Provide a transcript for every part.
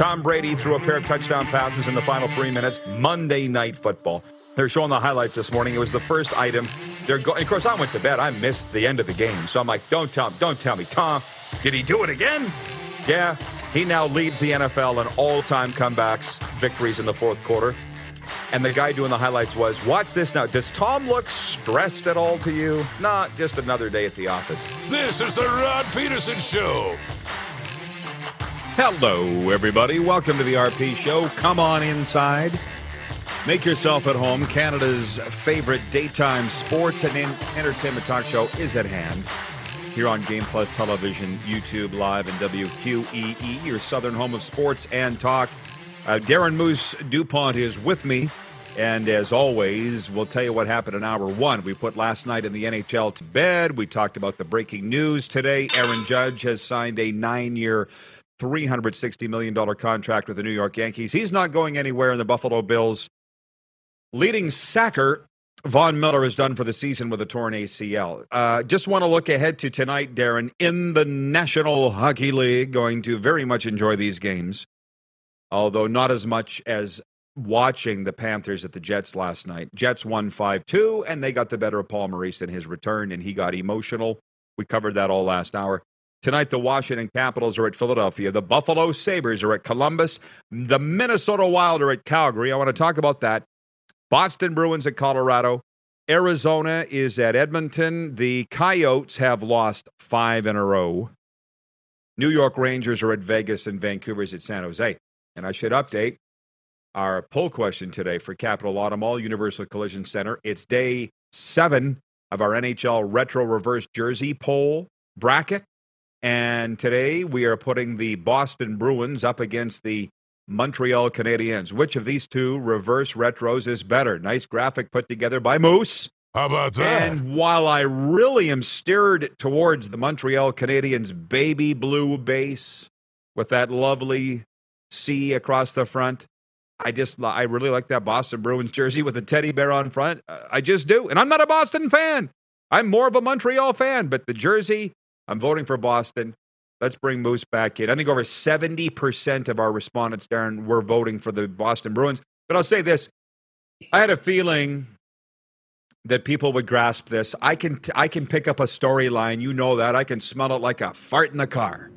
Tom Brady threw a pair of touchdown passes in the final three minutes. Monday Night Football. They're showing the highlights this morning. It was the first item. They're going. Of course, I went to bed. I missed the end of the game, so I'm like, "Don't tell, don't tell me, Tom. Did he do it again?" Yeah, he now leads the NFL in all-time comebacks, victories in the fourth quarter. And the guy doing the highlights was, "Watch this now. Does Tom look stressed at all to you? Not just another day at the office." This is the Rod Pedersen Show. Hello, everybody. Welcome to the RP Show. Come on inside. Make yourself at home. Canada's favorite daytime sports and entertainment talk show is at hand. Here on Game Plus Television, YouTube Live, and WQEE, your southern home of sports and talk. Uh, Darren Moose DuPont is with me. And as always, we'll tell you what happened in hour one. We put last night in the NHL to bed. We talked about the breaking news today. Aaron Judge has signed a nine year $360 million contract with the New York Yankees. He's not going anywhere in the Buffalo Bills. Leading sacker, Von Miller is done for the season with a torn ACL. Uh, just want to look ahead to tonight, Darren, in the National Hockey League. Going to very much enjoy these games, although not as much as watching the Panthers at the Jets last night. Jets won 5 2, and they got the better of Paul Maurice in his return, and he got emotional. We covered that all last hour. Tonight, the Washington Capitals are at Philadelphia. The Buffalo Sabres are at Columbus. The Minnesota Wild are at Calgary. I want to talk about that. Boston Bruins at Colorado. Arizona is at Edmonton. The Coyotes have lost five in a row. New York Rangers are at Vegas and Vancouver's at San Jose. And I should update our poll question today for Capital Auto Mall Universal Collision Center. It's day seven of our NHL Retro Reverse Jersey poll bracket. And today we are putting the Boston Bruins up against the Montreal Canadiens. Which of these two reverse retros is better? Nice graphic put together by Moose. How about that? And while I really am steered towards the Montreal Canadiens baby blue base with that lovely C across the front, I just I really like that Boston Bruins jersey with the teddy bear on front. Uh, I just do. And I'm not a Boston fan. I'm more of a Montreal fan, but the jersey I'm voting for Boston. Let's bring Moose back in. I think over 70% of our respondents, Darren, were voting for the Boston Bruins. But I'll say this I had a feeling that people would grasp this. I can, I can pick up a storyline. You know that. I can smell it like a fart in the car.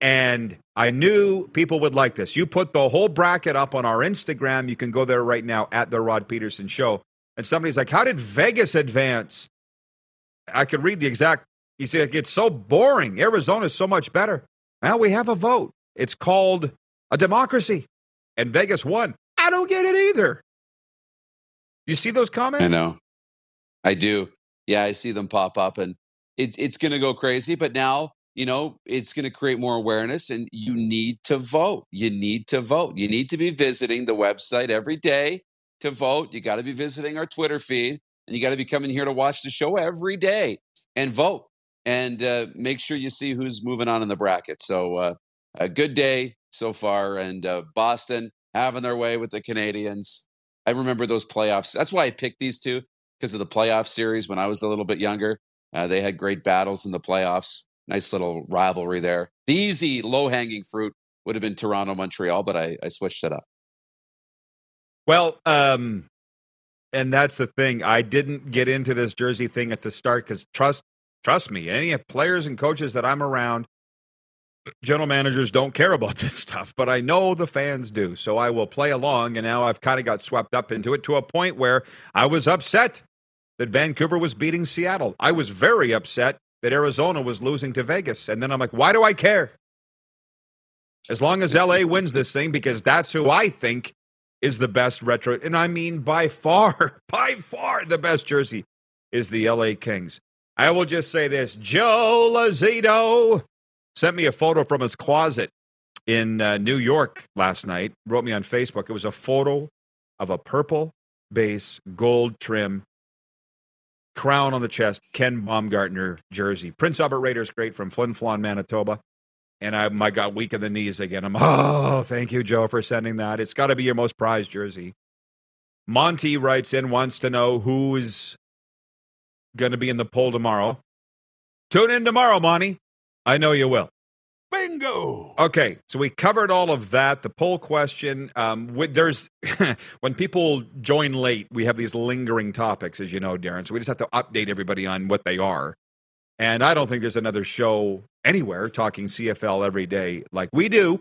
And I knew people would like this. You put the whole bracket up on our Instagram. You can go there right now at The Rod Pedersen Show. And somebody's like, How did Vegas advance? I could read the exact you see, it's so boring. Arizona's so much better. Now we have a vote. It's called a democracy. And Vegas won. I don't get it either. You see those comments? I know. I do. Yeah, I see them pop up and it's it's going to go crazy, but now, you know, it's going to create more awareness and you need to vote. You need to vote. You need to be visiting the website every day to vote. You got to be visiting our Twitter feed and you got to be coming here to watch the show every day and vote and uh, make sure you see who's moving on in the bracket. So, uh, a good day so far, and uh, Boston having their way with the Canadiens. I remember those playoffs. That's why I picked these two because of the playoff series when I was a little bit younger. Uh, they had great battles in the playoffs. Nice little rivalry there. The easy, low hanging fruit would have been Toronto, Montreal, but I, I switched it up. Well, um, and that's the thing. I didn't get into this jersey thing at the start because trust Trust me, any players and coaches that I'm around, general managers don't care about this stuff, but I know the fans do. So I will play along. And now I've kind of got swept up into it to a point where I was upset that Vancouver was beating Seattle. I was very upset that Arizona was losing to Vegas. And then I'm like, why do I care? As long as LA wins this thing, because that's who I think is the best retro. And I mean, by far, by far, the best jersey is the LA Kings. I will just say this Joe Lazito sent me a photo from his closet. in uh, New York last night wrote me on Facebook. It was a photo of a purple base, gold trim, crown on the chest, Ken Baumgartner jersey. Prince Albert Raiders great from Flin Flon, Manitoba. And I, I got weak in the knees again. I'm, oh, thank you, Joe, for sending that. It's got to be your most prized jersey. Monty writes in, wants to know who's going to be in the poll tomorrow. Tune in tomorrow, Monty. I know you will. Bingo. Okay, so we covered all of that. The poll question. Um, with, there's when people join late, we have these lingering topics, as you know, Darren. So we just have to update everybody on what they are. And I don't think there's another show anywhere talking CFL every day like we do.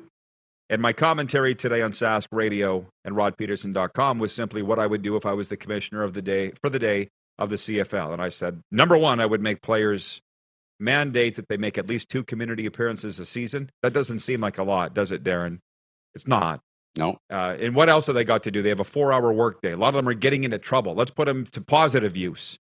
And my commentary today on Sask Radio and RodPedersen.com was simply what I would do if I was the commissioner of the day for the day of the CFL. And I said, number one, I would make players mandate that they make at least two community appearances a season. That doesn't seem like a lot, does it, Darren? It's not. No. Uh, and what else have they got to do? They have a four hour workday. A lot of them are getting into trouble. Let's put them to positive use.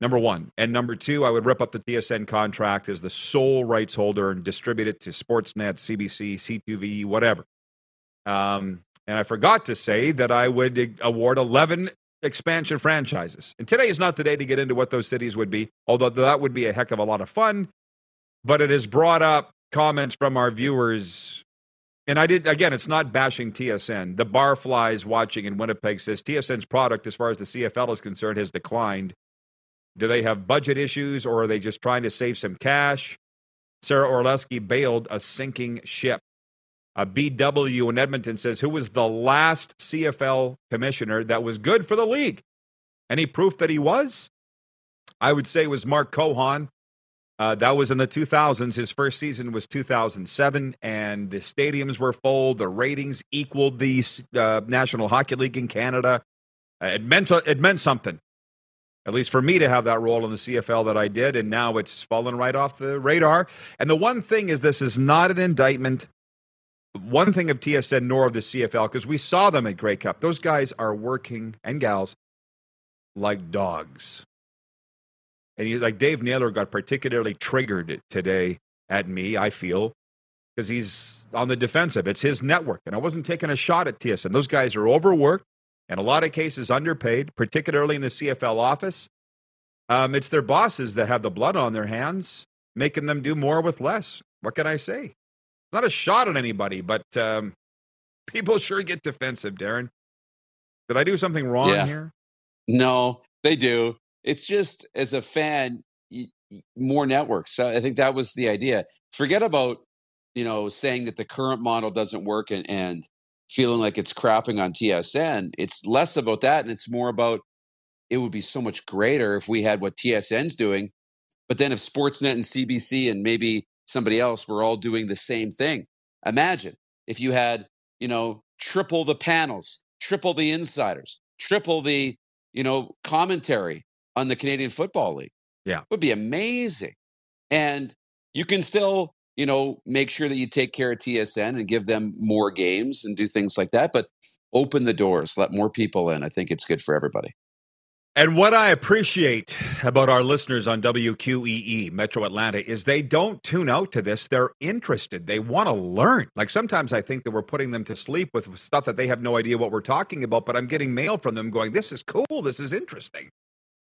Number one. And number two, I would rip up the TSN contract as the sole rights holder and distribute it to Sportsnet, CBC, CTV, whatever. Um, and I forgot to say that I would award 11 expansion franchises. And today is not the day to get into what those cities would be, although that would be a heck of a lot of fun. But it has brought up comments from our viewers. And I did, again, it's not bashing TSN. The Barflies watching in Winnipeg says TSN's product, as far as the CFL is concerned, has declined. Do they have budget issues or are they just trying to save some cash? Sara Orlesky bailed a sinking ship. A BW in Edmonton says, Who was the last CFL commissioner that was good for the league? Any proof that he was? I would say was Mark Cohon. Uh, that was in the 2000s. His first season was 2007, and the stadiums were full. The ratings equaled the uh, National Hockey League in Canada. Uh, it meant it meant something, at least for me to have that role in the CFL that I did. And now it's fallen right off the radar. And the one thing is, this is not an indictment one thing of TSN nor of the CFL, because we saw them at Grey Cup. Those guys are working and gals like dogs. And he's like Dave Naylor got particularly triggered today at me, I feel, because he's on the defensive. It's his network. And I wasn't taking a shot at TSN. Those guys are overworked and a lot of cases underpaid, particularly in the CFL office. Um, it's their bosses that have the blood on their hands, making them do more with less. What can I say? Not a shot at anybody, but um, people sure get defensive, Darren. Did I do something wrong Yeah. here? No, they do. It's just as a fan, more networks. So I think that was the idea. Forget about you know saying that the current model doesn't work and, and feeling like it's crapping on TSN. It's less about that, and it's more about it would be so much greater if we had what TSN's doing. But then if Sportsnet and CBC and maybe somebody else were all doing the same thing. Imagine if you had, you know, triple the panels, triple the insiders, triple the, you know, commentary on the Canadian Football League. Yeah. It would be amazing. And you can still, you know, make sure that you take care of TSN and give them more games and do things like that, but open the doors, let more people in. I think it's good for everybody. And what I appreciate about our listeners on WQEE Metro Atlanta is they don't tune out to this. They're interested. They want to learn. Like sometimes I think that we're putting them to sleep with stuff that they have no idea what we're talking about, but I'm getting mail from them going, this is cool. This is interesting.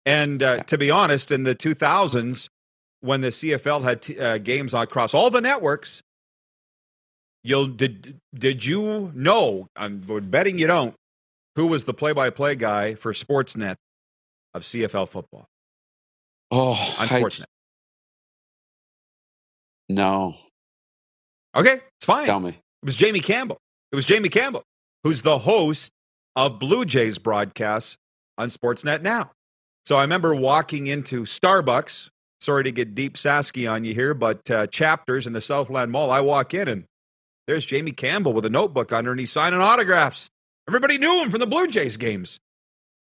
And uh, to be honest, in the 2000s, when the CFL had t- uh, games across all the networks, you'll did did you know? I'm betting you don't. Who was the play-by-play guy for Sportsnet of CFL football Oh, unfortunate. I- no, Okay, it's fine. tell me. It was Jamie Campbell. It was Jamie Campbell, who's the host of Blue Jays broadcasts on Sportsnet now. So I remember walking into Starbucks. Sorry to get deep Sasky on you here, but uh, chapters in the Southland Mall. I walk in and there's Jamie Campbell with a notebook under and he's signing autographs. Everybody knew him from the Blue Jays games,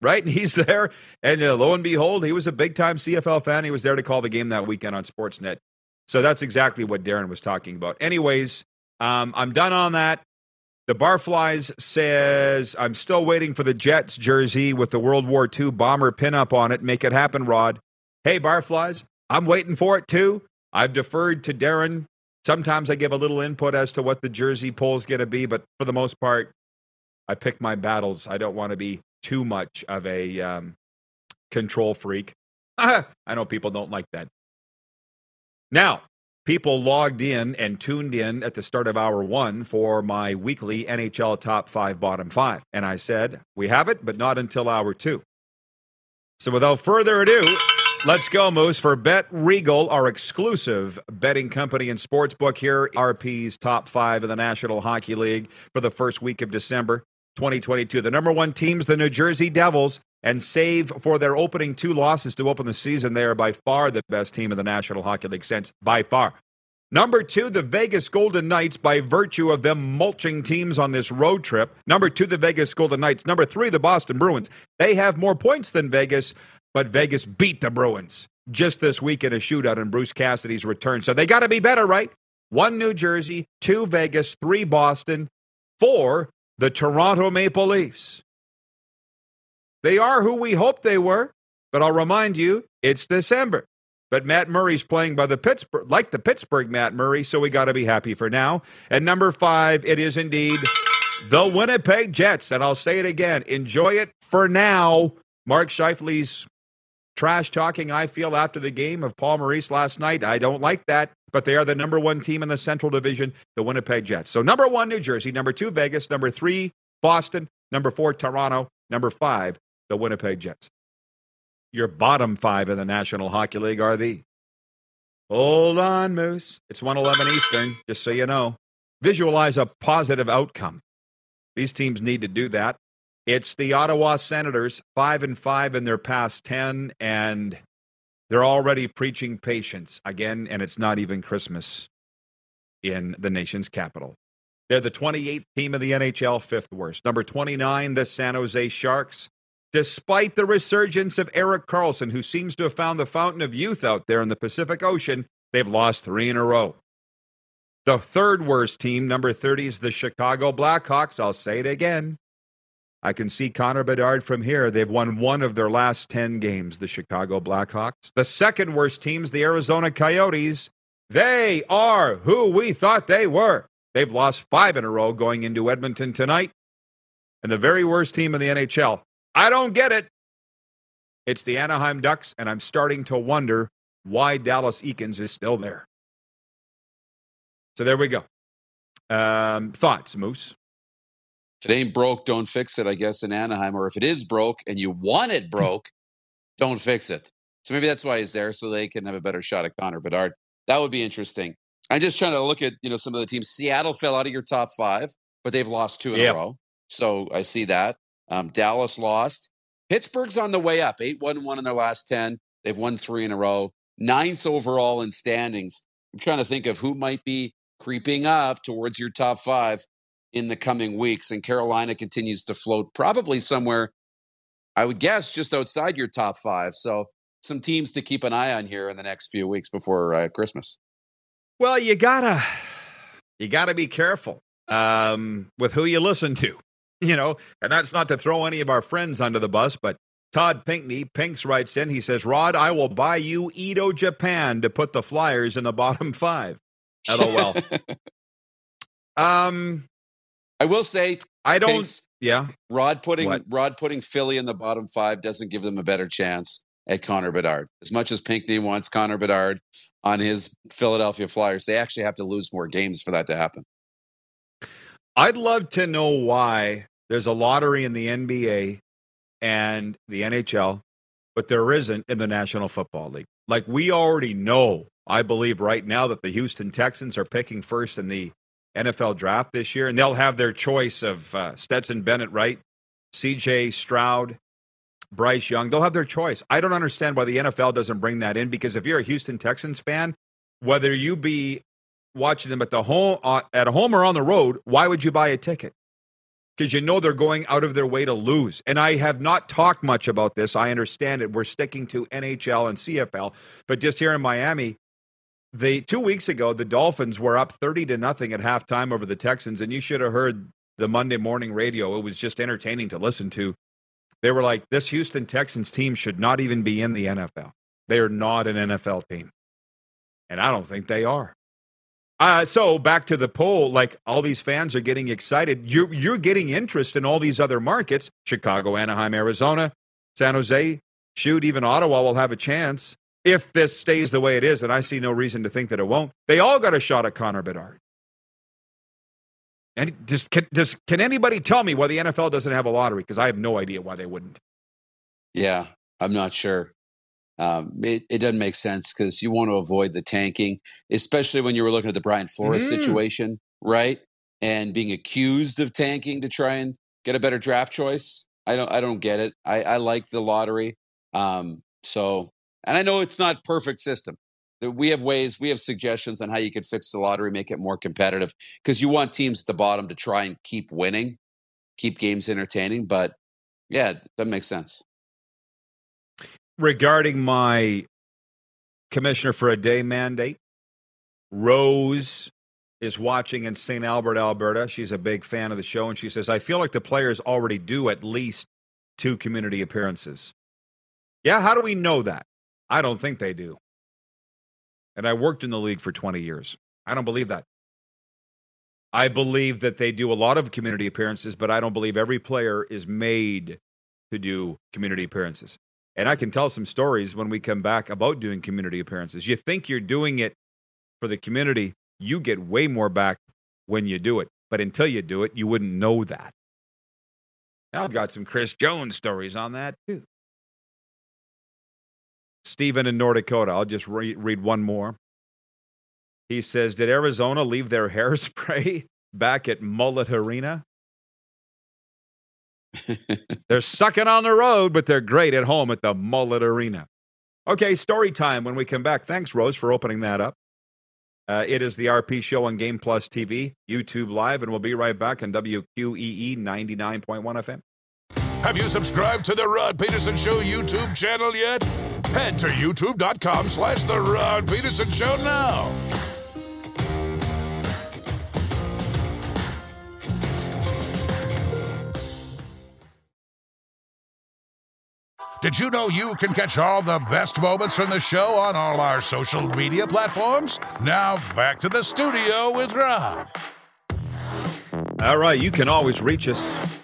right? And he's there. And uh, lo and behold, he was a big time CFL fan. He was there to call the game that weekend on Sportsnet. So that's exactly what Darren was talking about. Anyways, um, I'm done on that. The Barflies says, I'm still waiting for the Jets jersey with the World War II bomber pinup on it. Make it happen, Rod. Hey, Barflies, I'm waiting for it too. I've deferred to Darren Sometimes I give a little input as to what the jersey poll's going to be, but for the most part, I pick my battles. I don't want to be too much of a um, control freak. I know people don't like that. Now, people logged in and tuned in at the start of hour one for my weekly NHL top five, bottom five. And I said, we have it, but not until hour two. So without further ado, let's go, Moose, for Bet Regal, our exclusive betting company and sports book here. RP's top five in the National Hockey League for the first week of December 2022. The number one team's the New Jersey Devils. And save for their opening two losses to open the season, they are by far the best team in the National Hockey League since by far. Number two, the Vegas Golden Knights, by virtue of them mulching teams on this road trip. Number two, the Vegas Golden Knights. Number three, the Boston Bruins. They have more points than Vegas, but Vegas beat the Bruins just this week in a shootout in Bruce Cassidy's return. So they got to be better, right? One New Jersey, two Vegas, three Boston, four the Toronto Maple Leafs. They are who we hoped they were, but I'll remind you, it's December. But Matt Murray's playing by the Pittsburgh, like the Pittsburgh Matt Murray, so we got to be happy for now. And number five, it is indeed the Winnipeg Jets. And I'll say it again enjoy it for now. Mark Scheifele's trash talking, I feel, after the game of Paul Maurice last night. I don't like that, but they are the number one team in the Central Division, the Winnipeg Jets. So number one, New Jersey. Number two, Vegas. Number three, Boston. Number four, Toronto. Number five, the Winnipeg Jets. Your bottom five in the National Hockey League are the. Hold on, Moose. It's 111 Eastern, just so you know. Visualize a positive outcome. These teams need to do that. It's the Ottawa Senators, five and five in their past 10, and they're already preaching patience again, and it's not even Christmas in the nation's capital. They're the 28th team of the NHL, fifth worst. Number 29, the San Jose Sharks, Despite the resurgence of Erik Karlsson, who seems to have found the fountain of youth out there in the Pacific Ocean, they've lost three in a row. The third worst team, number 30, is the Chicago Blackhawks. I'll say it again. I can see Connor Bedard from here. They've won one of their last 10 games, the Chicago Blackhawks. The second worst team's the Arizona Coyotes. They are who we thought they were. They've lost five in a row going into Edmonton tonight. And the very worst team in the NHL, I don't get it. It's the Anaheim Ducks, and I'm starting to wonder why Dallas Eakins is still there. So there we go. Um, thoughts, Moose? It ain't broke, don't fix it, I guess, in Anaheim. Or if it is broke and you want it broke, don't fix it. So maybe that's why he's there, so they can have a better shot at Connor Bedard. That would be interesting. I'm just trying to look at you know some of the teams. Seattle fell out of your top five, but they've lost two in yep. a row. So I see that. Um, Dallas lost. Pittsburgh's on the way up, 8 1 1 in their last 10. They've won three in a row. Ninth overall in standings. I'm trying to think of who might be creeping up towards your top five in the coming weeks. And Carolina continues to float probably somewhere, I would guess, just outside your top five. So some teams to keep an eye on here in the next few weeks before uh, Christmas. Well, you gotta you gotta be careful um, with who you listen to you know, and that's not to throw any of our friends under the bus, but Todd Pinkney, Pinks writes in, he says, Rod, I will buy you Edo Japan to put the Flyers in the bottom five. LOL. um, I will say, I don't. Pinks, yeah, Rod putting what? Rod putting Philly in the bottom five doesn't give them a better chance at Connor Bedard. As much as Pinkney wants Connor Bedard on his Philadelphia Flyers, they actually have to lose more games for that to happen. I'd love to know why there's a lottery in the NBA and the NHL, but there isn't in the National Football League. Like we already know, I believe right now that the Houston Texans are picking first in the NFL draft this year, and they'll have their choice of uh, Stetson Bennett, right? CJ Stroud, Bryce Young. They'll have their choice. I don't understand why the NFL doesn't bring that in because if you're a Houston Texans fan, whether you be watching them at the home uh, at home or on the road, why would you buy a ticket? Because you know they're going out of their way to lose. And I have not talked much about this. I understand it. We're sticking to NHL and CFL, but just here in Miami, the two weeks ago the Dolphins were up thirty to nothing at halftime over the Texans, and you should have heard the Monday morning radio. It was just entertaining to listen to. They were like, "This Houston Texans team should not even be in the NFL. They are not an NFL team." And I don't think they are. Uh, so back to the poll, like all these fans are getting excited. You're you're getting interest in all these other markets: Chicago, Anaheim, Arizona, San Jose. Shoot, even Ottawa will have a chance if this stays the way it is, and I see no reason to think that it won't. They all got a shot at Connor Bedard. And just can, just, can anybody tell me why the NFL doesn't have a lottery? Because I have no idea why they wouldn't. Yeah, I'm not sure. Um, it, it doesn't make sense because you want to avoid the tanking, especially when you were looking at the Brian Flores Mm. situation, right? And being accused of tanking to try and get a better draft choice. I don't I don't get it. I, I like the lottery. Um, so and I know it's not perfect system. We have ways, we have suggestions on how you could fix the lottery, make it more competitive. Because you want teams at the bottom to try and keep winning, keep games entertaining. But yeah, that makes sense. regarding my commissioner for a day mandate. Rose is watching in St. Albert, Alberta. She's a big fan of the show, and she says, I feel like the players already do at least two community appearances. Yeah, how do we know that? I don't think they do. And I worked in the league for 20 years. I don't believe that. I believe that they do a lot of community appearances, but I don't believe every player is made to do community appearances. And I can tell some stories when we come back about doing community appearances. You think you're doing it for the community, you get way more back when you do it. But until you do it, you wouldn't know that. I've got some Chris Jones stories on that too. Stephen in North Dakota, I'll just re- read one more. He says, Did Arizona leave their hairspray back at Mullet Arena? They're sucking on the road, but they're great at home at the Mullet Arena. Okay, story time when we come back. Thanks, Rose, for opening that up. Uh, it is the RP show on Game Plus TV, YouTube Live, and we'll be right back on WQEE 99.1 FM. Have you subscribed to the Rod Pedersen Show YouTube channel yet? Head to youtube.com slash The Rod Pedersen Show now. Did you know you can catch all the best moments from the show on all our social media platforms? Now back to the studio with Rod. All right, you can always reach us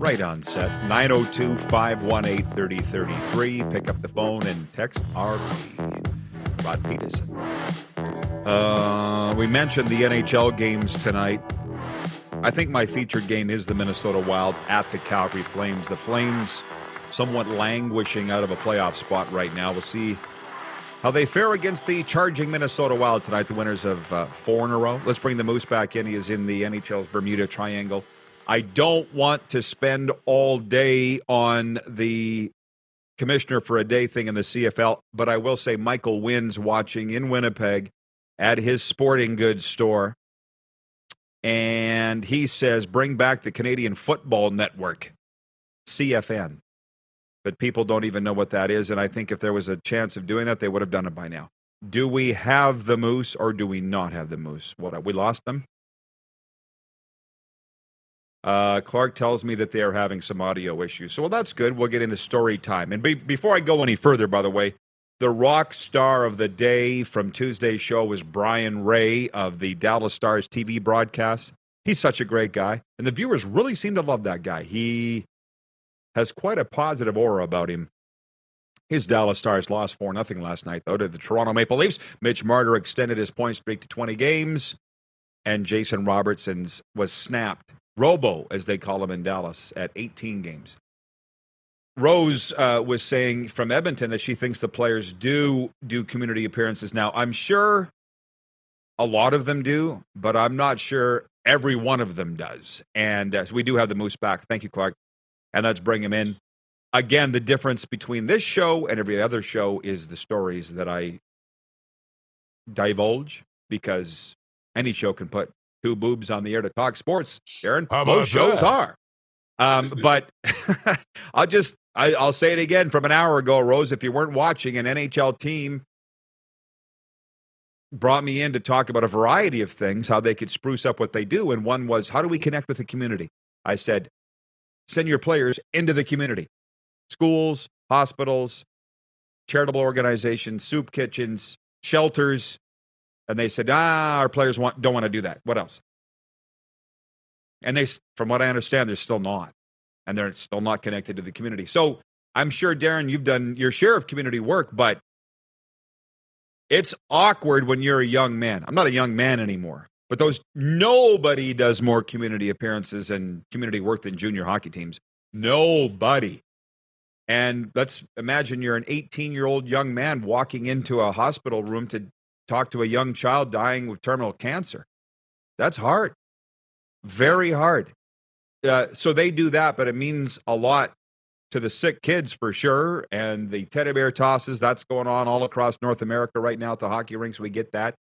right on set 902 518 3033. Pick up the phone and text RP. Rod Pedersen. Uh, we mentioned the NHL games tonight. I think my featured game is the Minnesota Wild at the Calgary Flames. The Flames somewhat languishing out of a playoff spot right now. We'll see how they fare against the charging Minnesota Wild tonight, the winners of uh, four in a row. Let's bring the Moose back in. He is in the NHL's Bermuda Triangle. I don't want to spend all day on the commissioner for a day thing in the CFL, but I will say Michael Wynn's watching in Winnipeg at his sporting goods store. And he says, bring back the Canadian Football Network, CFN. But people don't even know what that is. And I think if there was a chance of doing that, they would have done it by now. Do we have the Moose or do we not have the Moose? What, we lost them? Uh, Clark tells me that they are having some audio issues. So, well, that's good. We'll get into story time. And be, before I go any further, by the way, the rock star of the day from Tuesday's show was Brian Ray of the Dallas Stars TV broadcast. He's such a great guy. And the viewers really seem to love that guy. He has quite a positive aura about him. His Dallas Stars lost 4 0 last night, though, to the Toronto Maple Leafs. Mitch Marner extended his point streak to 20 games, and Jason Robertson's was snapped. Robo, as they call him in Dallas, at 18 games. Rose uh, was saying from Edmonton that she thinks the players do do community appearances now. I'm sure a lot of them do, but I'm not sure every one of them does. And uh, so we do have the Moose back. Thank you, Clark. And let's bring him in. Again, the difference between this show and every other show is the stories that I divulge because any show can put two boobs on the air to talk sports. Aaron, most shows that? are. Um, but I'll just I, I'll say it again from an hour ago, Rose. If you weren't watching, an NHL team brought me in to talk about a variety of things, how they could spruce up what they do, and one was how do we connect with the community? I said, send your players into the community, schools, hospitals, charitable organizations, soup kitchens, shelters, And they said, ah, our players want, don't want to do that. What else? And they, from what I understand, they're still not. And they're still not connected to the community. So I'm sure, Darren, you've done your share of community work, but it's awkward when you're a young man. I'm not a young man anymore, but those nobody does more community appearances and community work than junior hockey teams. Nobody. And let's imagine you're an 18 year old young man walking into a hospital room to talk to a young child dying with terminal cancer. That's hard, very hard. Uh, so they do that, but it means a lot to the sick kids for sure. And the teddy bear tosses, that's going on all across North America right now at the hockey rinks. We get that.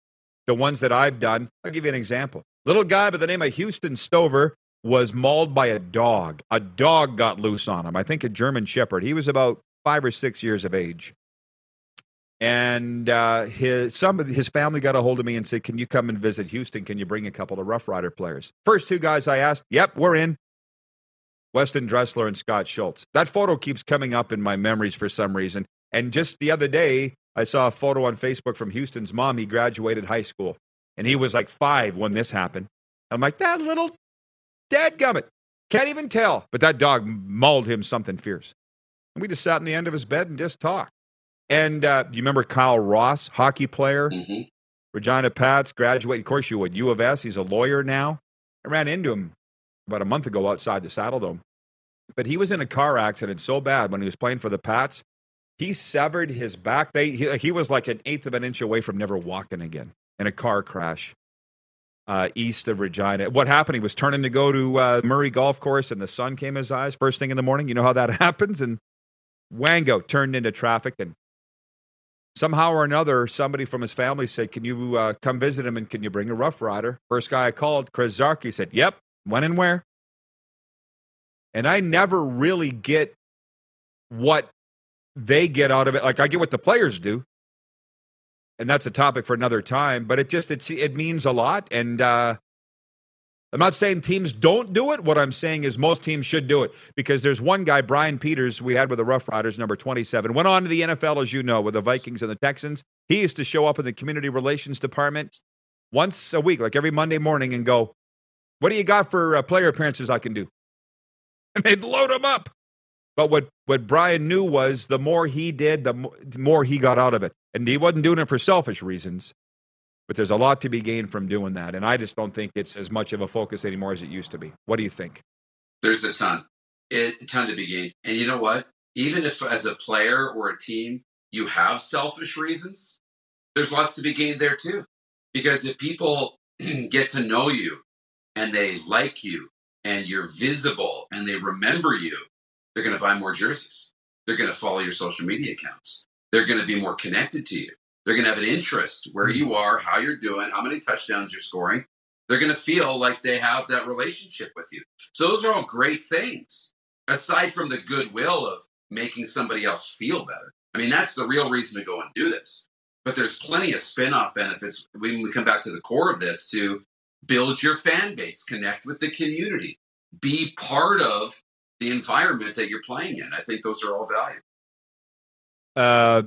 The ones that I've done, I'll give you an example. Little guy by the name of Houston Stover was mauled by a dog. A dog got loose on him. I think a German Shepherd. He was about five or six years of age. And uh, his some of his family got a hold of me and said, "Can you come and visit Houston? Can you bring a couple of Rough Rider players?" First two guys I asked, "Yep, we're in." Weston Dressler and Scott Schultz. That photo keeps coming up in my memories for some reason. And just the other day, I saw a photo on Facebook from Houston's mom. He graduated high school, and he was like five when this happened. I'm like, that little dadgummit. Can't even tell. But that dog mauled him something fierce. And we just sat in the end of his bed and just talked. And uh, do you remember Kyle Ross, hockey player? Mm-hmm. Regina Pats, graduate. Of course, you would. U of S. He's a lawyer now. I ran into him about a month ago outside the Saddle Dome. But he was in a car accident so bad when he was playing for the Pats, he severed his back. They, he, he was like an eighth of an inch away from never walking again in a car crash uh, east of Regina. What happened? He was turning to go to uh, Murray Golf Course, and the sun came in his eyes first thing in the morning. You know how that happens, and Wango turned into traffic, and somehow or another, somebody from his family said, "Can you uh, come visit him, and can you bring a Rough Rider?" First guy I called, Chris said, "Yep, when and where." And I never really get what they get out of it. Like I get what the players do, and that's a topic for another time. But it just it's it means a lot, and uh, I'm not saying teams don't do it. What I'm saying is most teams should do it because there's one guy, Brian Peters, we had with the Rough Riders, number 27, went on to the NFL, as you know, with the Vikings and the Texans. He used to show up in the community relations department once a week, like every Monday morning, and go, "What do you got for uh, player appearances I can do?" And they'd load him up. But what, what Brian knew was the more he did, the more, the more he got out of it. And he wasn't doing it for selfish reasons. But there's a lot to be gained from doing that. And I just don't think it's as much of a focus anymore as it used to be. What do you think? There's a ton, a ton to be gained. And you know what? Even if as a player or a team, you have selfish reasons, there's lots to be gained there too. Because if people get to know you and they like you and you're visible and they remember you, they're going to buy more jerseys. They're going to follow your social media accounts. They're going to be more connected to you. They're going to have an interest where you are, how you're doing, how many touchdowns you're scoring. They're going to feel like they have that relationship with you. So those are all great things. Aside from the goodwill of making somebody else feel better. I mean, that's the real reason to go and do this. But there's plenty of spin-off benefits when we come back to the core of this to build your fan base, connect with the community, be part of the environment that you're playing in. I think those are all valuable. Uh,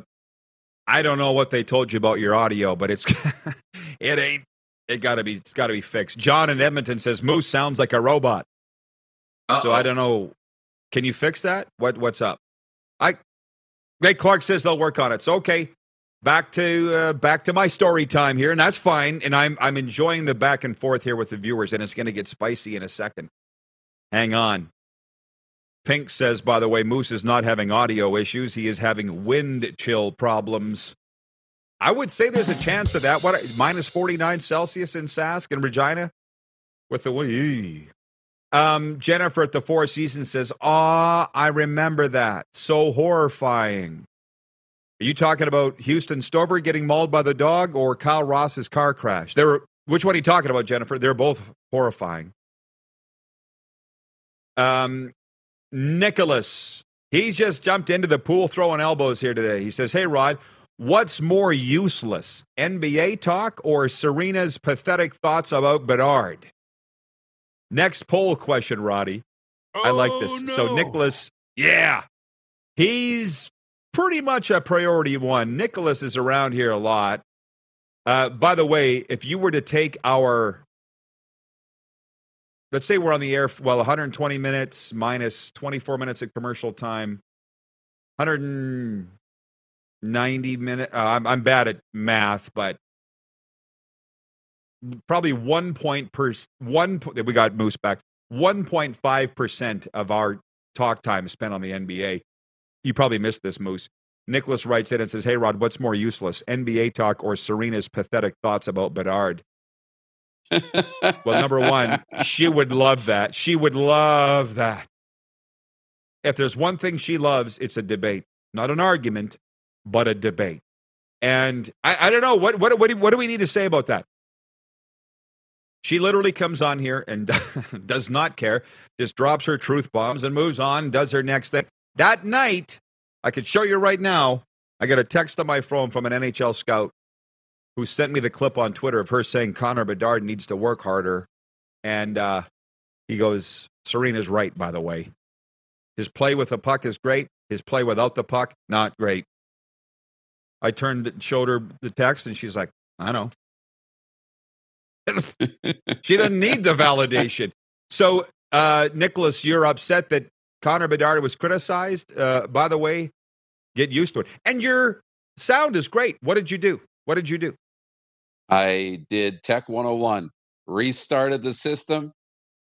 I don't know what they told you about your audio, but it's it ain't it got to be it's got to be fixed. John in Edmonton says Moose sounds like a robot. Uh-oh. So I don't know. Can you fix that? What what's up? I Hey Clark says they'll work on it. So okay, back to uh, back to my story time here, and that's fine. And I'm I'm enjoying the back and forth here with the viewers, and it's going to get spicy in a second. Hang on. Pink says, by the way, Moose is not having audio issues; he is having wind chill problems. I would say there's a chance of that. What minus 49 Celsius in Sask and Regina with the. Um, Jennifer at the Four Seasons says, "Ah, I remember that. So horrifying." Are you talking about Houston Stover getting mauled by the dog or Kyle Ross's car crash? They were, which one are you talking about, Jennifer? They're both horrifying. Um, Nicholas, he's just jumped into the pool throwing elbows here today. He says, Hey, Rod, what's more useless, NBA talk or Serena's pathetic thoughts about Bedard? Next poll question, Roddy. Oh, I like this. No. So, Nicholas, yeah, he's pretty much a priority one. Nicholas is around here a lot. Uh, by the way, if you were to take our, let's say we're on the air, well, 120 minutes minus 24 minutes of commercial time, 190 minutes. Uh, I'm, I'm bad at math, but probably one point per one. We got Moose back. 1.5 percent of our talk time spent on the NBA. You probably missed this, Moose. Nicholas writes in and says, Hey, Rod, what's more useless, NBA talk or Serena's pathetic thoughts about Bedard? Well, number one, she would love that. She would love that. If there's one thing she loves, it's a debate, not an argument, but a debate. And I, I don't know what what what do, what do we need to say about that? She literally comes on here and does not care, just drops her truth bombs and moves on, does her next thing. That night, I could show you right now. I got a text on my phone from an NHL scout who sent me the clip on Twitter of her saying Connor Bedard needs to work harder. And uh, he goes, Serena's right, by the way. His play with the puck is great. His play without the puck, not great. I turned and showed her the text, and she's like, I know. she doesn't need the validation. So, uh, Nicholas, you're upset that Connor Bedard was criticized. Uh, by the way, get used to it. And your sound is great. What did you do? What did you do? I did Tech 101, restarted the system,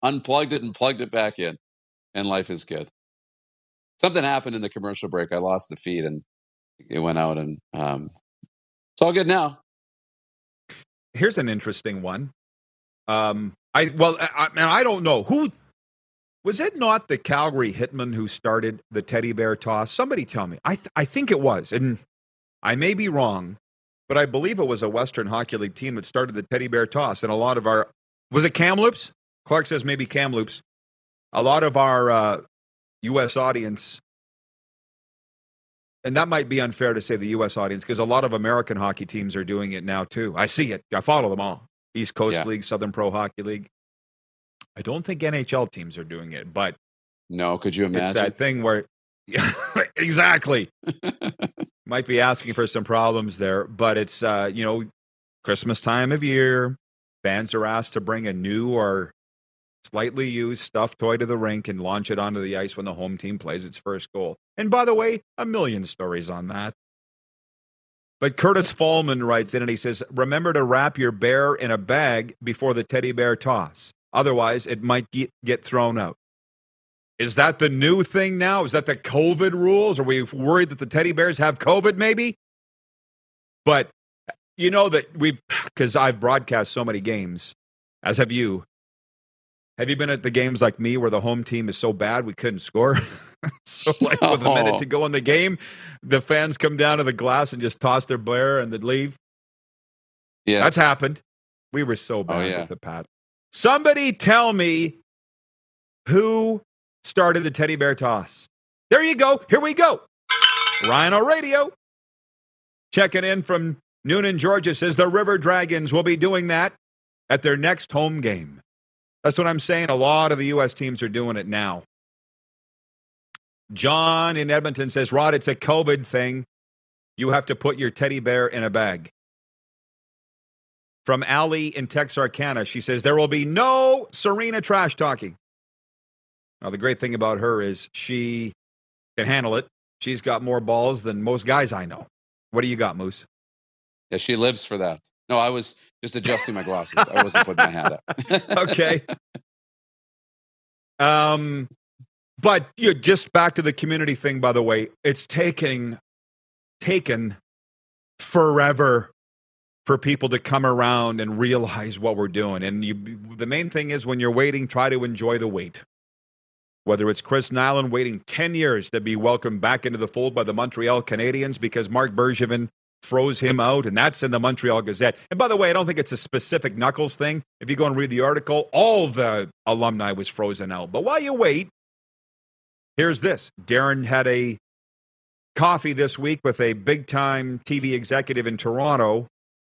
unplugged it, and plugged it back in. And life is good. Something happened in the commercial break. I lost the feed and it went out, and um, it's all good now. Here's an interesting one. Um, I well, I, I don't know who was it not the Calgary Hitmen who started the teddy bear toss? Somebody tell me. I, th- I think it was. And I may be wrong, but I believe it was a Western Hockey League team that started the teddy bear toss. And a lot of our, was it Kamloops? Clark says maybe Kamloops. A lot of our uh, U.S. audience, and that might be unfair to say the U.S. audience because a lot of American hockey teams are doing it now too. I see it. I follow them all. East Coast yeah. League, Southern Pro Hockey League. I don't think NHL teams are doing it, but no, could you imagine it's that thing where exactly might be asking for some problems there, but it's uh, you know Christmas time of year. Fans are asked to bring a new or slightly used stuffed toy to the rink and launch it onto the ice when the home team plays its first goal. And by the way, a million stories on that. But Curtis Fallman writes in and he says, Remember to wrap your bear in a bag before the teddy bear toss. Otherwise, it might get, get thrown out. Is that the new thing now? Is that the COVID rules? Are we worried that the teddy bears have COVID maybe? But you know that we've, because I've broadcast so many games, as have you. Have you been at the games like me where the home team is so bad we couldn't score? so, like, with a minute to go in the game, the fans come down to the glass and just toss their bear and then leave? Yeah. That's happened. We were so oh, bad oh, yeah. with the Pats. Somebody tell me who started the teddy bear toss. There you go. Here we go. Rhino Radio. Checking in from Newnan, Georgia says the River Dragons will be doing that at their next home game. That's what I'm saying. A lot of the U.S. teams are doing it now. John in Edmonton says, Rod, it's a COVID thing. You have to put your teddy bear in a bag. From Ali in Texarkana, she says, There will be no Serena trash talking. Now, the great thing about her is she can handle it. She's got more balls than most guys I know. What do you got, Moose? Yeah, she lives for that. No, I was just adjusting my glasses. I wasn't putting my hat up. okay. Um, but you know, just back to the community thing. By the way, it's taking taken forever for people to come around and realize what we're doing. And you, the main thing is when you're waiting, try to enjoy the wait. Whether it's Chris Nilan waiting 10 years to be welcomed back into the fold by the Montreal Canadiens because Marc Bergevin froze him out, and that's in the Montreal Gazette. And by the way, I don't think it's a specific Knuckles thing. If you go and read the article, all the alumni was frozen out. But while you wait, here's this Darren had a coffee this week with a big time TV executive in Toronto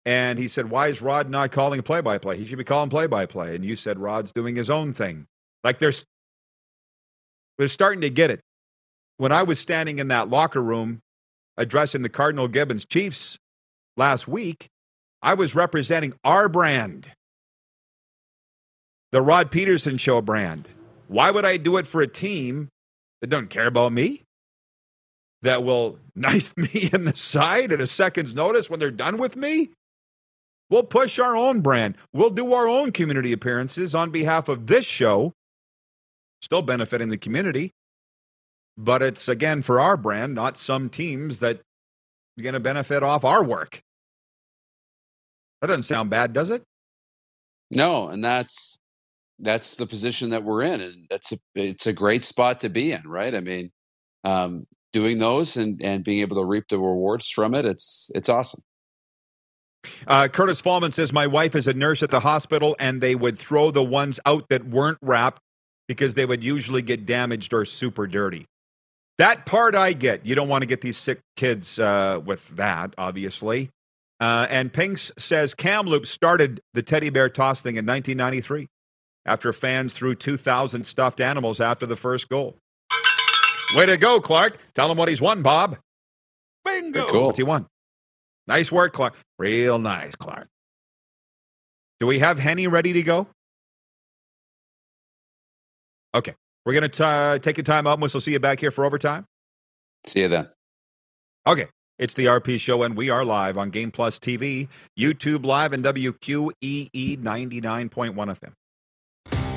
and he said, Why is Rod not calling play by play? He should be calling play by play. And you said, Rod's doing his own thing. Like they're, they're starting to get it. When I was standing in that locker room addressing the Cardinal Gibbons Chiefs last week, I was representing our brand, the Rod Pedersen Show brand. Why would I do it for a team that doesn't care about me? That will knife me in the side at a second's notice when they're done with me? We'll push our own brand. We'll do our own community appearances on behalf of this show, still benefiting the community. But it's again for our brand, not some teams that are going to benefit off our work. That doesn't sound bad, does it? No, and that's that's the position that we're in, and that's a, it's a great spot to be in, right? I mean, um, doing those and and being able to reap the rewards from it, it's it's awesome. Uh, Curtis Fallman says my wife is a nurse at the hospital, and they would throw the ones out that weren't wrapped because they would usually get damaged or super dirty. That part I get. You don't want to get these sick kids uh, with that, obviously. Uh, and Pinks says Kamloops started the teddy bear toss thing in 1993 after fans threw 2,000 stuffed animals after the first goal. Way to go, Clark. Tell him what he's won, Bob. Bingo. Very cool. What's he won? Nice work, Clark. Real nice, Clark. Do we have Henny ready to go? Okay. We're going to take a time out and we'll see you back here for overtime. See you then. Okay. It's the RP Show, and we are live on Game Plus TV, YouTube Live, and WQEE 99.1 FM.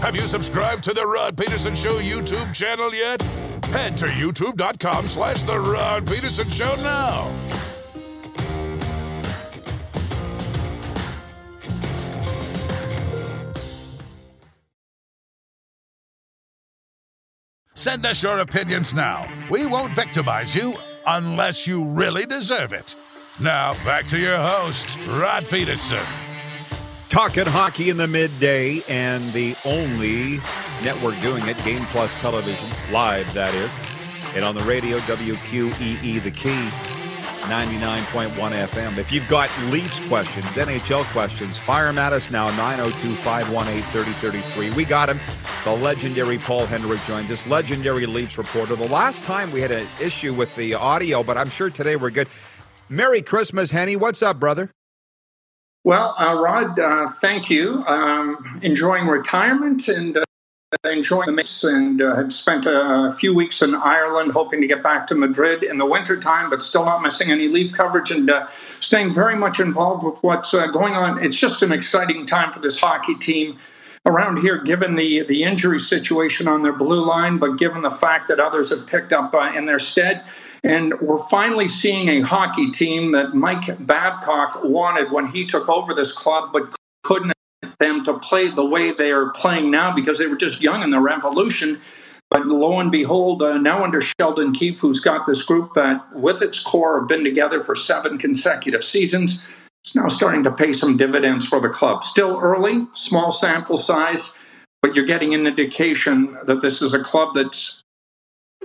Have you subscribed to the Rod Pedersen Show YouTube channel yet? Head to youtube.com slash the Rod Pedersen Show now. Send us your opinions now. We won't victimize you unless you really deserve it. Now, back to your host, Rod Pedersen. Talking hockey in the midday, and the only network doing it, Game Plus Television, live, that is. And on the radio, WQEE The Key, 99.1 FM. If you've got Leafs questions, NHL questions, fire them at us now, 902 518 3033. We got him. The legendary Paul Hendrick joins us, legendary Leafs reporter. The last time we had an issue with the audio, but I'm sure today we're good. Merry Christmas, Henny. What's up, brother? Well, uh, Rod, uh, thank you. Um, enjoying retirement and uh, enjoying the mix, and uh, have spent a, a, few weeks in Ireland, hoping to get back to Madrid in the wintertime, but still not missing any leaf coverage and uh, staying very much involved with what's uh, going on. It's just an exciting time for this hockey team around here, given the the injury situation on their blue line, but given the fact that others have picked up uh, in their stead. And we're finally seeing a hockey team that Mike Babcock wanted when he took over this club, but couldn't them to play the way they are playing now because they were just young in the revolution. But lo and behold, uh, now under Sheldon Keefe, who's got this group that, with its core, have been together for seven consecutive seasons, it's now starting to pay some dividends for the club. Still early, small sample size, but you're getting an indication that this is a club that's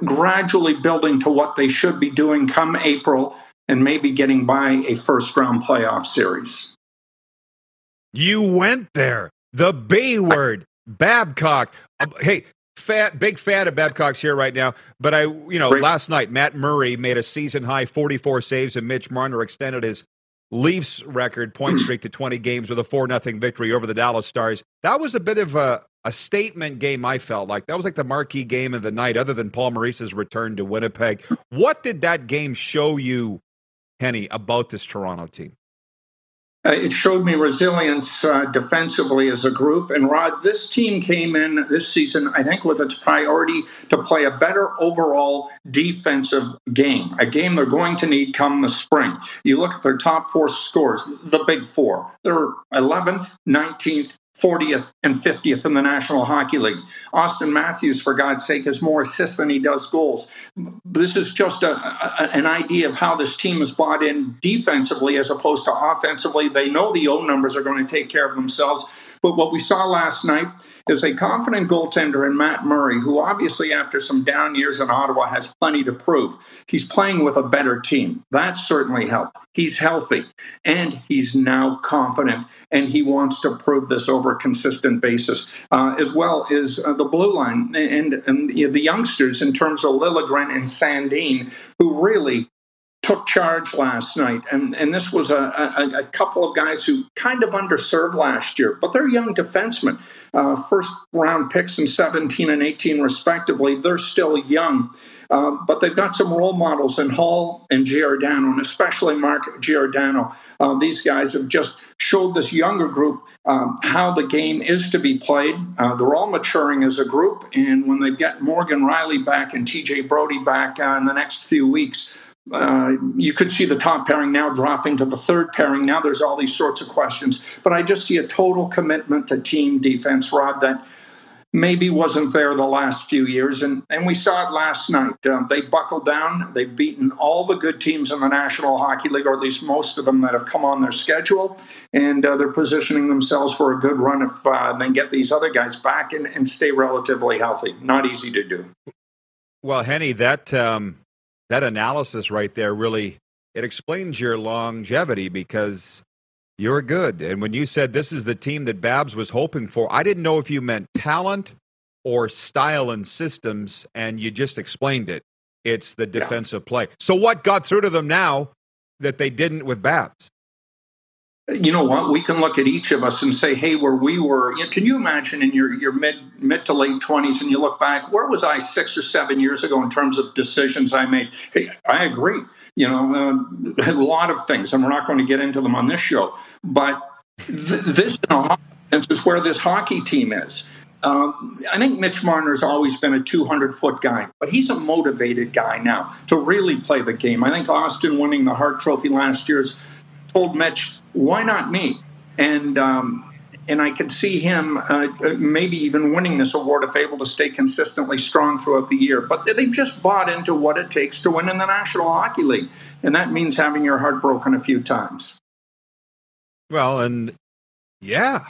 gradually building to what they should be doing come April and maybe getting by a first round playoff series. You went there. The B word, Babcock. Uh, hey, fat, big fan of Babcock's here right now. But I, you know, Great. last night Matt Murray made a season high 44 saves, and Mitch Marner extended his Leafs record point streak to 20 games with a 4 0 victory over the Dallas Stars. That was a bit of a, a statement game, I felt like. That was like the marquee game of the night, other than Paul Maurice's return to Winnipeg. What did that game show you, Henny, about this Toronto team? Uh, it showed me resilience uh, defensively as a group. And Rod, this team came in this season, I think, with its priority to play a better overall defensive game, a game they're going to need come the spring. You look at their top four scores, the big four. They're 11th, 19th, 40th and 50th in the National Hockey League. Auston Matthews, for God's sake, has more assists than he does goals. This is just a, a, an idea of how this team is bought in defensively as opposed to offensively. They know the O numbers are going to take care of themselves. But what we saw last night is a confident goaltender in Matt Murray, who obviously, after some down years in Ottawa, has plenty to prove. He's playing with a better team. That certainly helped. He's healthy and he's now confident, and he wants to prove this over a consistent basis, uh, as well as uh, the blue line and, and the youngsters in terms of Liljegren and Sandin, who really took charge last night. And, and this was a, a, a, couple of guys who kind of underserved last year, but they're young defensemen. Uh, first round picks in 17 and 18, respectively. They're still young. Uh, but they've got some role models in Holl and Giordano, and especially Mark Giordano. Uh, these guys have just showed this younger group um, how the game is to be played. Uh, they're all maturing as a group, and when they get Morgan Rielly back and TJ Brodie back uh, in the next few weeks, uh, you could see the top pairing now dropping to the third pairing. Now there's all these sorts of questions. But I just see a total commitment to team defense, Rod, that maybe wasn't there the last few years. And, and we saw it last night. Um, they buckled down. They've beaten all the good teams in the National Hockey League, or at least most of them that have come on their schedule. And uh, they're positioning themselves for a good run if uh, they get these other guys back and, and stay relatively healthy. Not easy to do. Well, Henny, that. Um that analysis right there really it explains your longevity because you're good. And when you said this is the team that Babs was hoping for, I didn't know if you meant talent or style and systems, and you just explained it. It's the defensive yeah. play. So what got through to them now that they didn't with Babs? You know what? We can look at each of us and say, "Hey, where we were." Can you imagine in your your mid mid to late twenties, and you look back, where was I six or seven years ago in terms of decisions I made? Hey, I agree. You know, uh, a lot of things, and we're not going to get into them on this show. But th- this, in a sense, is where this hockey team is. Um, I think Mitch Marner's always been a 200 foot guy, but he's a motivated guy now to really play the game. I think Austin winning the Hart Trophy last year's told Mitch, why not me? And um, and I could see him uh, maybe even winning this award if able to stay consistently strong throughout the year. But they've just bought into what it takes to win in the National Hockey League, and that means having your heart broken a few times. Well, and yeah,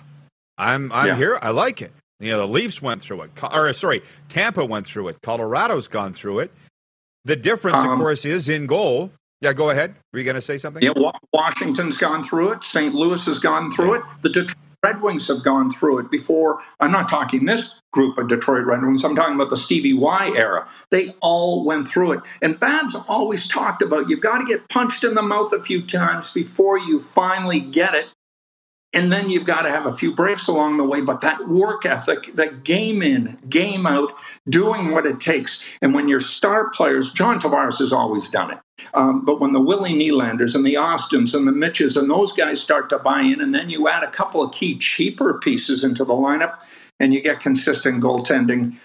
I'm I'm yeah. here. I like it. You know, the Leafs went through it. Or sorry, Tampa went through it. Colorado's gone through it. The difference, um, of course, is in goal. Yeah, go ahead. Were you going to say something? Yeah, Washington's gone through it. St. Louis has gone through it. The Detroit Red Wings have gone through it before. I'm not talking this group of Detroit Red Wings. I'm talking about the Stevie Y era. They all went through it. And Babs always talked about you've got to get punched in the mouth a few times before you finally get it. And then you've got to have a few breaks along the way. But that work ethic, that game in, game out, doing what it takes. And when your star players, John Tavares has always done it. Um, but when the Willie Nylanders and the Austins and the Mitches and those guys start to buy in, and then you add a couple of key cheaper pieces into the lineup, and you get consistent goaltending,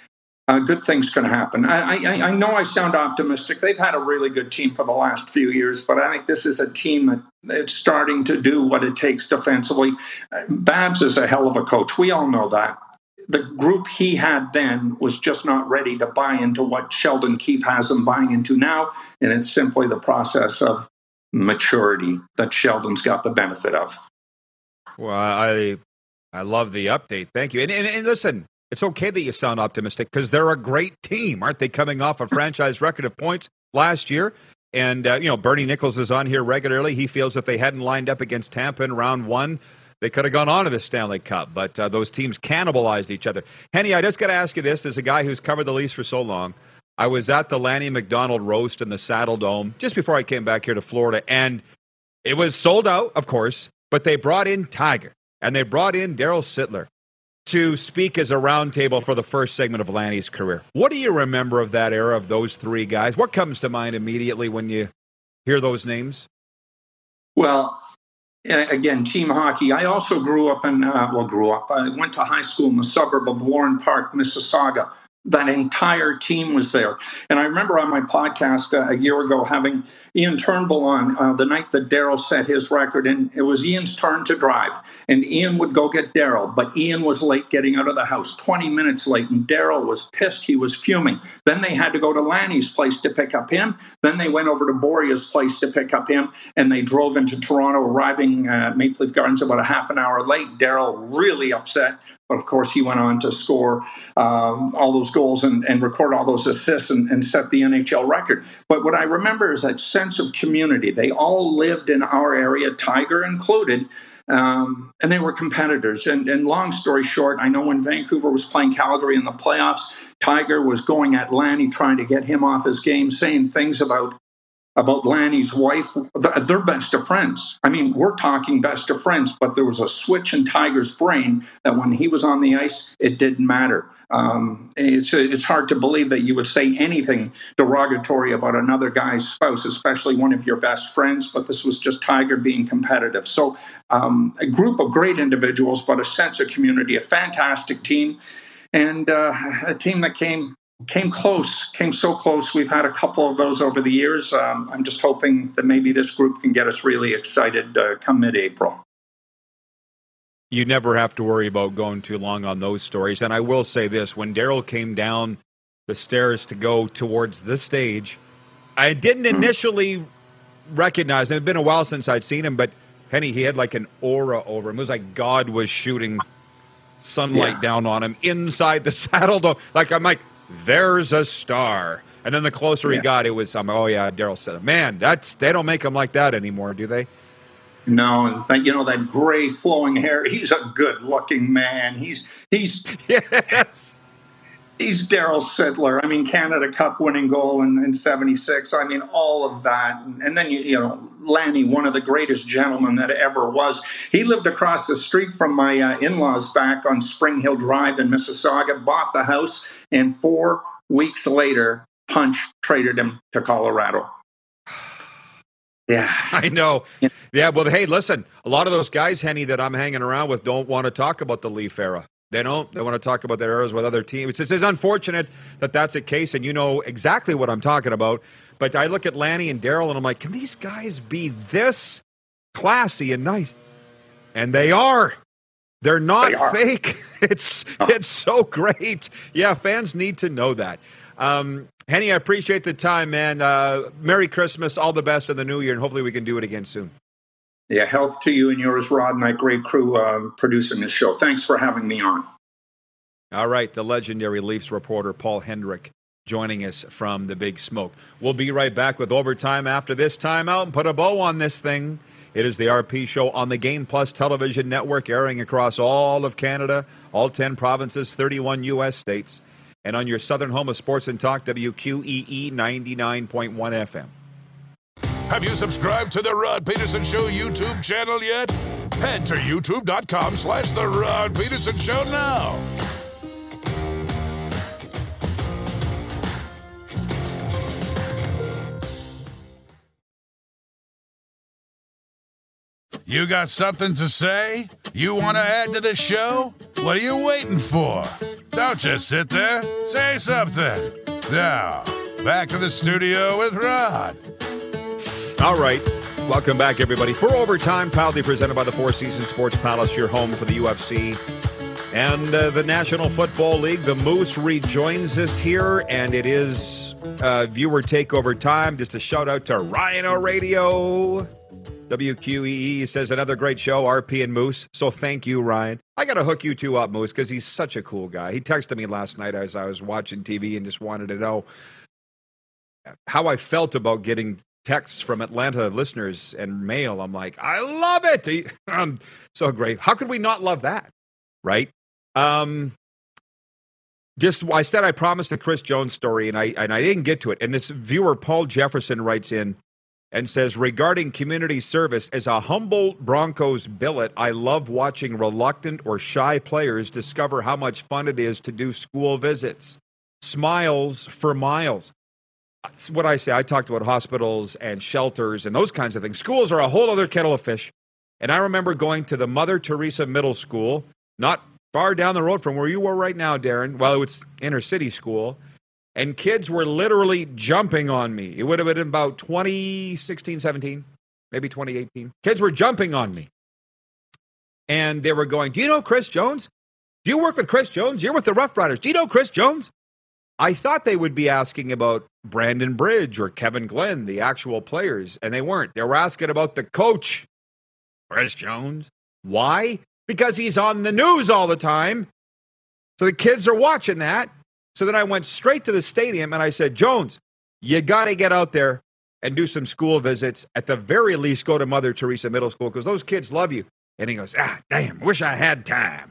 uh, good things can happen. I, I, I, know I sound optimistic. They've had a really good team for the last few years, but I think this is a team that it's starting to do what it takes defensively. Uh, Babs is a hell of a coach. We all know that. The group he had then was just not ready to buy into what Sheldon Keefe has them buying into now, and it's simply the process of maturity that Sheldon's got the benefit of. Well, I I love the update. Thank you. And, and, and listen, it's okay that you sound optimistic because they're a great team, aren't they? Coming off a franchise record of points last year. And, uh, you know, Bernie Nicholls is on here regularly. He feels if they hadn't lined up against Tampa in round one, they could have gone on to the Stanley Cup. But uh, those teams cannibalized each other. Henny, I just got to ask you this as a guy who's covered the Leafs for so long. I was at the Lanny McDonald roast in the Saddledome just before I came back here to Florida. And it was sold out, of course, but they brought in Tiger and they brought in Daryl Sittler to speak as a roundtable for the first segment of Lanny's career. What do you remember of that era of those three guys? What comes to mind immediately when you hear those names? Well, again, team hockey. I also grew up in, uh, well, grew up. I went to high school in the suburb of Warren Park, Mississauga that entire team was there. And I remember on my podcast uh, a year ago having Ian Turnbull on uh, the night that Daryl set his record, and it was Ian's turn to drive. And Ian would go get Daryl, but Ian was late getting out of the house, 20 minutes late, and Daryl was pissed. He was fuming. Then they had to go to Lanny's place to pick up him. Then they went over to Borje's place to pick up him, and they drove into Toronto, arriving at Maple Leaf Gardens about a half an hour late. Daryl really upset. But of course, he went on to score um, all those goals and, and, record all those assists and, and, set the NHL record. But what I remember is that sense of community. They all lived in our area, Tiger included, um, and they were competitors. And, and, long story short, I know when Vancouver was playing Calgary in the playoffs, Tiger was going at Lanny, trying to get him off his game, saying things about about Lanny's wife. They're best of friends. I mean, we're talking best of friends, but there was a switch in Tiger's brain that when he was on the ice, it didn't matter. Um, it's it's hard to believe that you would say anything derogatory about another guy's spouse, especially one of your best friends. But this was just Tiger being competitive. So um, a group of great individuals, but a sense of community, a fantastic team, and uh, a team that came came close, came so close. We've had a couple of those over the years. Um, I'm just hoping that maybe this group can get us really excited uh, come mid-April you never have to worry about going too long on those stories. And I will say this when Daryl came down the stairs to go towards the stage, I didn't hmm. initially recognize him. It had been a while since I'd seen him, but Henny, he had like an aura over him. It was like God was shooting sunlight yeah. down on him inside the saddle. Like, I'm like, there's a star. And then the closer yeah. he got, it was, I'm, oh yeah, Daryl said, man, that's they don't make him like that anymore, do they? No, and you know that gray flowing hair. He's a good-looking man. He's he's yes. He's Daryl Sittler. I mean, Canada Cup winning goal in, in 76. I mean, all of that. And then, you, you know, Lanny, one of the greatest gentlemen that ever was. He lived across the street from my uh, in laws back on Spring Hill Drive in Mississauga, bought the house, and four weeks later, Punch traded him to Colorado. Yeah. I know. Yeah. Well, hey, listen, a lot of those guys, Henny, that I'm hanging around with don't want to talk about the Leaf era. They don't. They want to talk about their eras with other teams. It's, it's unfortunate that that's the case, and you know exactly what I'm talking about. But I look at Lanny and Daryl, and I'm like, can these guys be this classy and nice? And they are. They're not they fake. It's it's so great. Yeah, fans need to know that. Um, Henny, I appreciate the time, man. Uh, Merry Christmas, all the best in the new year, and hopefully we can do it again soon. Yeah, health to you and yours, Rod, and that great crew uh, producing this show. Thanks for having me on. All right, the legendary Leafs reporter Paul Hendrick joining us from the Big Smoke. We'll be right back with overtime after this timeout and put a bow on this thing. It is the RP show on the Game Plus television network, airing across all of Canada, all 10 provinces, 31 U.S. states and on your southern home of sports and talk, WQEE 99.1 FM. Have you subscribed to the Rod Pedersen Show YouTube channel yet? Head to youtube.com slash The Rod Pedersen Show now. You got something to say? You want to add to the show? What are you waiting for? Don't just sit there. Say something. Now, back to the studio with Rod. All right. Welcome back, everybody. For Overtime, proudly presented by the Four Seasons Sports Palace, your home for the UFC and uh, the National Football League. The Moose rejoins us here, and it is uh, viewer takeover time. Just a shout out to Rhino Radio. WQEE says another great show, RP and Moose. So thank you, Ryan. I got to hook you two up, Moose, because he's such a cool guy. He texted me last night as I was watching TV and just wanted to know how I felt about getting texts from Atlanta listeners and mail. I'm like, I love it. I'm so great. How could we not love that? Right? Um, just I said I promised the Chris Jones story and I and I didn't get to it. And this viewer Paul Jefferson writes in and says regarding community service as a humble broncos billet i love watching reluctant or shy players discover how much fun it is to do school visits. Smiles for miles. That's what i say. I talked about hospitals and shelters and those kinds of things. Schools are a whole other kettle of fish. And i remember going to the mother teresa middle school not far down the road from where you were right now darren well it's inner city school and kids were literally jumping on me. It would have been about 2016, 17, maybe 2018. Kids were jumping on me. And they were going, Do you know Chris Jones? Do you work with Chris Jones? You're with the Rough Riders. Do you know Chris Jones? I thought they would be asking about Brandon Bridge or Kevin Glenn, the actual players, and they weren't. They were asking about the coach, Chris Jones. Why? Because he's on the news all the time. So the kids are watching that. So then I went straight to the stadium and I said, Jones, you got to get out there and do some school visits. At the very least, go to Mother Teresa Middle School because those kids love you. And he goes, ah, damn, wish I had time.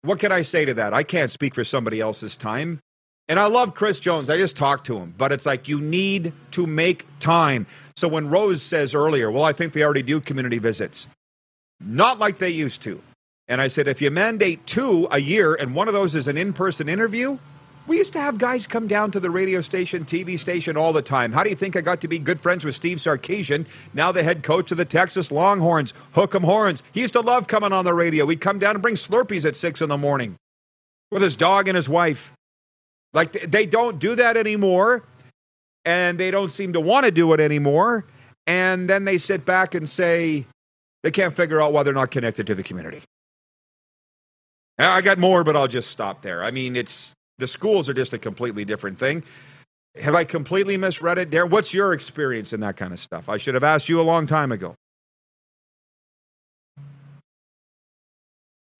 What can I say to that? I can't speak for somebody else's time, And I love Chris Jones. I just talked to him, but it's like you need to make time. So when Rose says earlier, well, I think they already do community visits, not like they used to. And I said, if you mandate two a year and one of those is an in person interview, we used to have guys come down to the radio station, TV station all the time. How do you think I got to be good friends with Steve Sarkisian, now the head coach of the Texas Longhorns? Hook 'em horns. He used to love coming on the radio. We'd come down and bring Slurpees at six in the morning with his dog and his wife. Like they don't do that anymore, and they don't seem to want to do it anymore. And then they sit back and say they can't figure out why they're not connected to the community. I got more, but I'll just stop there. I mean, it's the schools are just a completely different thing. Have I completely misread it, Darren? What's your experience in that kind of stuff? I should have asked you a long time ago.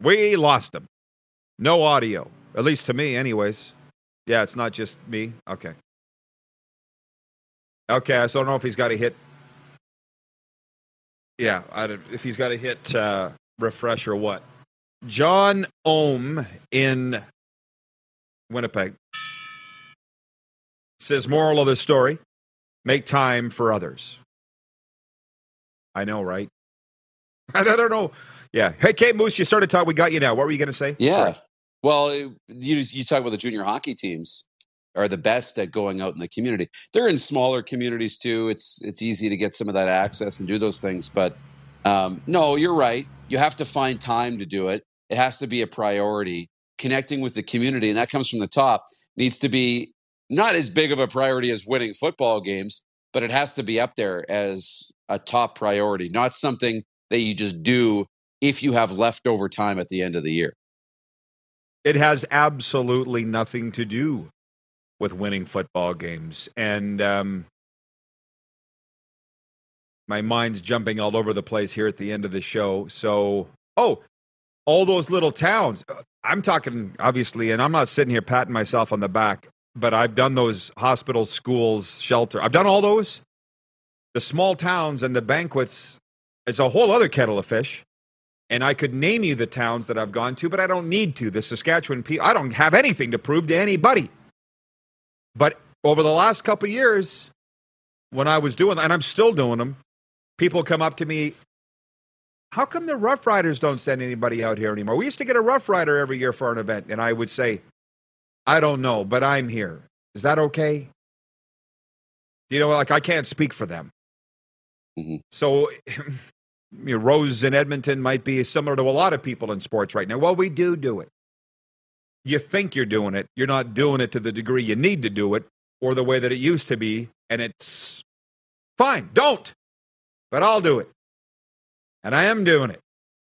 We lost him. No audio, at least to me, anyways. Yeah, it's not just me. Okay. Okay, so I don't know if he's got to hit. Yeah, if he's got to hit uh, refresh or what. John Ohm in Winnipeg. Says, moral of the story make time for others. I know, right? I don't know. Yeah. Hey, Kate Moose, you started talking. We got you now. What were you going to say? Yeah. Well, you you talk about the junior hockey teams are the best at going out in the community. They're in smaller communities too. It's it's easy to get some of that access and do those things. But um, no, you're right. You have to find time to do it. It has to be a priority connecting with the community, and that comes from the top, needs to be not as big of a priority as winning football games, but it has to be up there as a top priority, not something that you just do if you have leftover time at the end of the year. It has absolutely nothing to do with winning football games. And um, my mind's jumping all over the place here at the end of the show. So, oh, all those little towns. I'm talking obviously, and I'm not sitting here patting myself on the back, but I've done those hospitals, schools, shelter. I've done all those. The small towns and the banquets is a whole other kettle of fish. And I could name you the towns that I've gone to, but I don't need to. The Saskatchewan people, I don't have anything to prove to anybody. But over the last couple years, when I was doing, and I'm still doing them, people come up to me how come the Rough Riders don't send anybody out here anymore? We used to get a Rough Rider every year for an event, and I would say, I don't know, but I'm here. Is that okay? You know, like I can't speak for them. Mm-hmm. So, you know, Rose in Edmonton might be similar to a lot of people in sports right now. Well, we do do it. You think you're doing it, you're not doing it to the degree you need to do it or the way that it used to be, and it's fine. Don't, but I'll do it and I am doing it.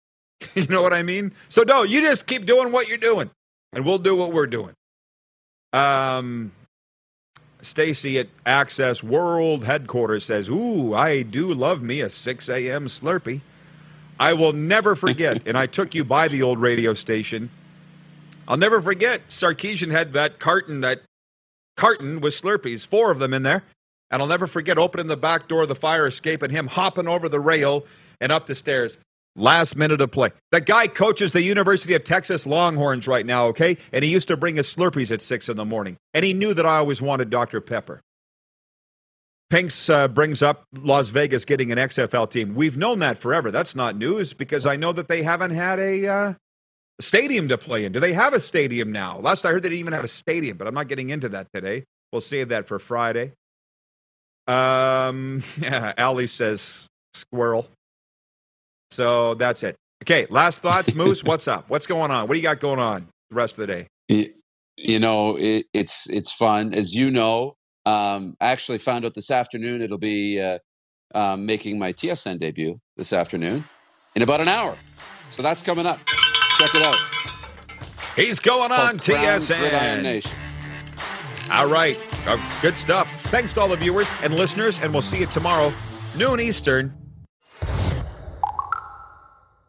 you know what I mean? So no, you just keep doing what you're doing, and we'll do what we're doing. Um, Stacy at Access World headquarters says, "Ooh, I do love me a 6 a.m. Slurpee. I will never forget." and I took you by the old radio station. I'll never forget. Sarkisian had that carton, that carton with Slurpees, four of them in there, and I'll never forget opening the back door of the fire escape and him hopping over the rail and up the stairs. Last minute of play. The guy coaches the University of Texas Longhorns right now, okay? And he used to bring his Slurpees at 6 in the morning. And he knew that I always wanted Dr. Pepper. Pinks uh, brings up Las Vegas getting an XFL team. We've known that forever. That's not news because I know that they haven't had a uh, stadium to play in. Do they have a stadium now? Last I heard, they didn't even have a stadium, but I'm not getting into that today. We'll save that for Friday. Um, yeah, Ali says squirrel. So that's it. Okay, last thoughts, Moose. what's up? What's going on? What do you got going on the rest of the day? You know, it, it's it's fun, as you know. Um, I actually found out this afternoon it'll be uh, um, making my TSN debut this afternoon in about an hour. So that's coming up. Check it out. He's going on TSN. All right. Uh, good stuff. Thanks to all the viewers and listeners, and we'll see you tomorrow, noon Eastern.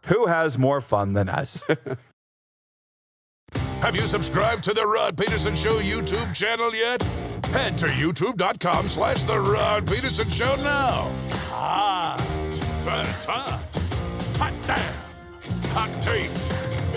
Who has more fun than us? Have you subscribed to the Rod Pedersen Show YouTube channel yet? Head to youtube.com slash The Rod Pedersen Show now. Hot. That's hot. Hot damn. Hot take.